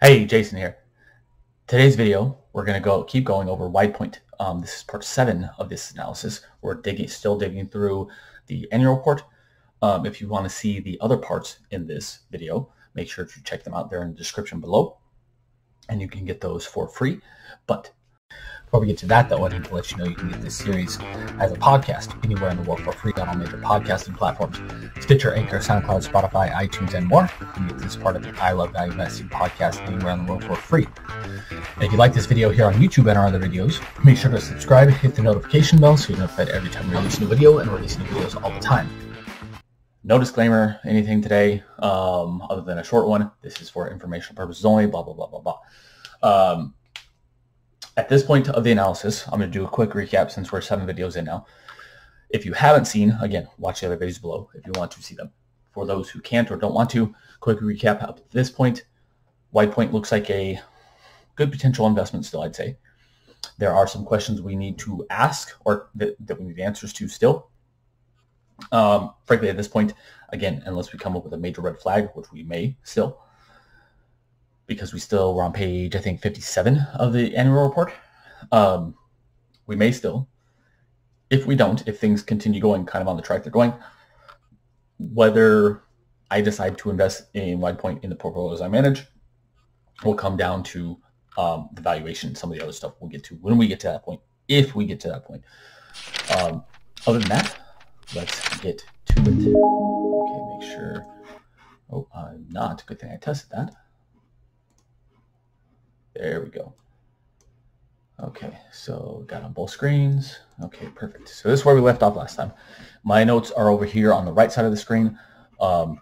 Hey, Jason here. Today's video, we're going to go keep going over WidePoint. Um, this is part seven of this analysis. We're digging, still digging through the annual report. Um, if you want to see the other parts in this video, make sure to check them out there in the description below, and you can get those for free. But before we get to that, though, I need to let you know you can get this series as a podcast anywhere in the world for free on all major podcasting platforms Stitcher, Anchor, SoundCloud, Spotify, iTunes, and more. You can get this part of the I Love Value Investing podcast anywhere in the world for free. If you like this video here on YouTube and our other videos, make sure to subscribe, hit the notification bell so you're notified every time we release a new video and release new videos all the time. No disclaimer, anything today, um, other than a short one. This is for informational purposes only, blah, blah, blah, blah, blah. Um, at this point of the analysis, I'm going to do a quick recap since we're seven videos in now. If you haven't seen, again, watch the other videos below if you want to see them. For those who can't or don't want to, quick recap to this point. WidePoint looks like a good potential investment still, I'd say. There are some questions we need to ask or that, that we need answers to still. Um, frankly, at this point, again, unless we come up with a major red flag, which we may still, because we still were on page, I think, 57 of the annual report. Um, we may still, if we don't, if things continue going kind of on the track they're going, whether I decide to invest in WidePoint in the portfolios I manage will come down to um, the valuation, some of the other stuff we'll get to when we get to that point, if we get to that point. Um, other than that, let's get to it. Okay, make sure. Oh, I'm not. Good thing I tested that. There we go. Okay, so got on both screens. Okay, perfect. So this is where we left off last time. My notes are over here on the right side of the screen. Um,